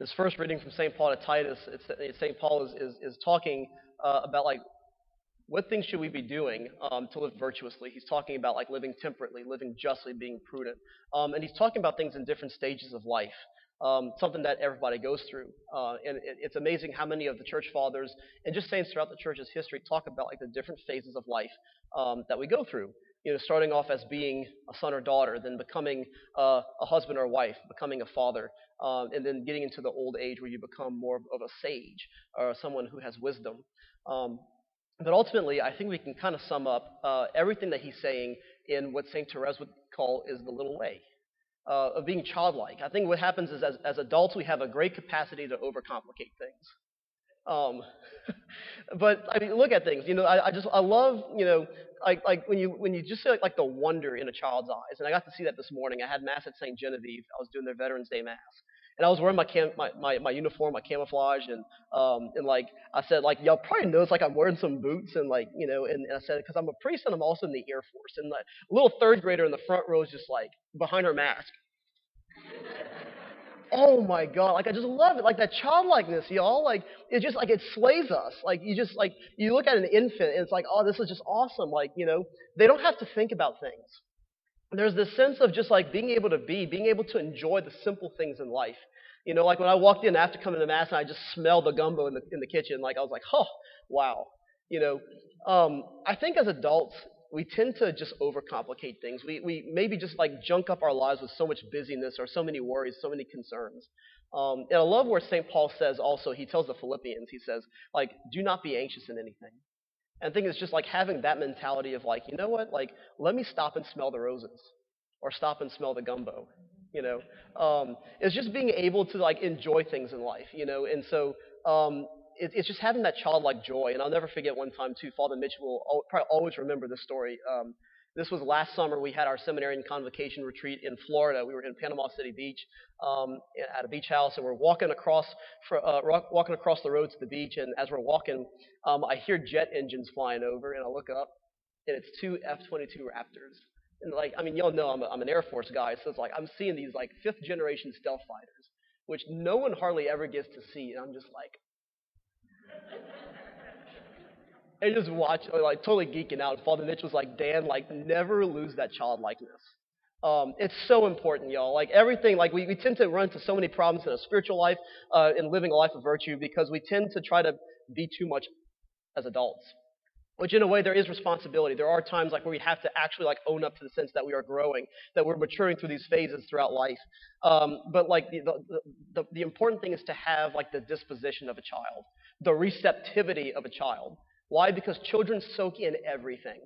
This first reading from St. Paul to Titus, St. Paul is, is, is talking uh, about like what things should we be doing um, to live virtuously? He's talking about like living temperately, living justly, being prudent, um, and he's talking about things in different stages of life. Um, something that everybody goes through, uh, and it, it's amazing how many of the church fathers and just saints throughout the church's history talk about like the different phases of life um, that we go through. You know, starting off as being a son or daughter, then becoming uh, a husband or wife, becoming a father, um, and then getting into the old age where you become more of a sage or someone who has wisdom. Um, but ultimately, I think we can kind of sum up uh, everything that he's saying in what St. Therese would call is the little way uh, of being childlike. I think what happens is as, as adults, we have a great capacity to overcomplicate things. Um, but I mean, look at things. You know, I, I, just I love you know like like when you when you just see like, like the wonder in a child's eyes. And I got to see that this morning. I had mass at St. Genevieve. I was doing their Veterans Day mass, and I was wearing my cam- my, my, my uniform, my camouflage, and um and like I said, like y'all probably notice like I'm wearing some boots and like you know, and, and I said because I'm a priest and I'm also in the Air Force, and like a little third grader in the front row is just like behind her mask. Oh my god, like I just love it, like that childlikeness, y'all. Like it just like it slays us. Like you just like you look at an infant and it's like, oh, this is just awesome. Like you know, they don't have to think about things there's this sense of just like being able to be, being able to enjoy the simple things in life. You know, like when I walked in after coming to mass and I just smelled the gumbo in the in the kitchen, like I was like, oh, wow. You know, um, I think as adults we tend to just overcomplicate things. We we maybe just like junk up our lives with so much busyness or so many worries, so many concerns. Um, and I love where St. Paul says also, he tells the Philippians, he says, like, do not be anxious in anything. And I think it's just like having that mentality of like, you know what, like, let me stop and smell the roses, or stop and smell the gumbo. You know, um, it's just being able to like enjoy things in life. You know, and so um, it, it's just having that childlike joy. And I'll never forget one time too. Father Mitchell will probably always remember this story. Um, this was last summer. We had our seminarian convocation retreat in Florida. We were in Panama City Beach um, at a beach house, and we're walking across for, uh, walking across the road to the beach. And as we're walking, um, I hear jet engines flying over, and I look up, and it's two F-22 Raptors. And like, I mean, y'all know I'm, a, I'm an Air Force guy, so it's like I'm seeing these like fifth generation stealth fighters, which no one hardly ever gets to see, and I'm just like, and just watch, like totally geeking out. Father Mitch was like, Dan, like never lose that childlikeness. Um, it's so important, y'all. Like everything, like we, we tend to run into so many problems in a spiritual life, uh, in living a life of virtue, because we tend to try to be too much as adults. Which in a way there is responsibility. There are times like where we have to actually like own up to the sense that we are growing, that we're maturing through these phases throughout life. Um, but like the, the, the, the important thing is to have like the disposition of a child, the receptivity of a child. Why? Because children soak in everything.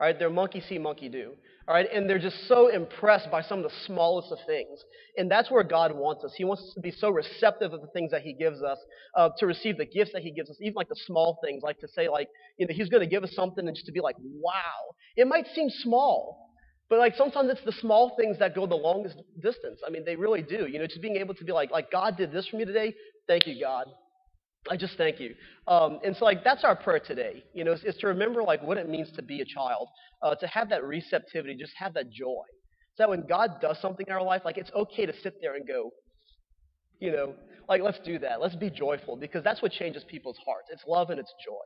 All right, they're monkey see, monkey do. All right, and they're just so impressed by some of the smallest of things. And that's where God wants us. He wants us to be so receptive of the things that He gives us, uh, to receive the gifts that He gives us, even like the small things, like to say, like, you know, He's going to give us something and just to be like, wow. It might seem small, but like sometimes it's the small things that go the longest distance. I mean, they really do. You know, just being able to be like, like God did this for me today. Thank you, God. I just thank you. Um, and so, like, that's our prayer today. You know, is, is, to remember like what it means to be a child, uh, to have that receptivity, just have that joy. So that when God does something in our life, like it's okay to sit there and go, you know, like let's do that. Let's be joyful because that's what changes people's hearts. It's love and it's joy.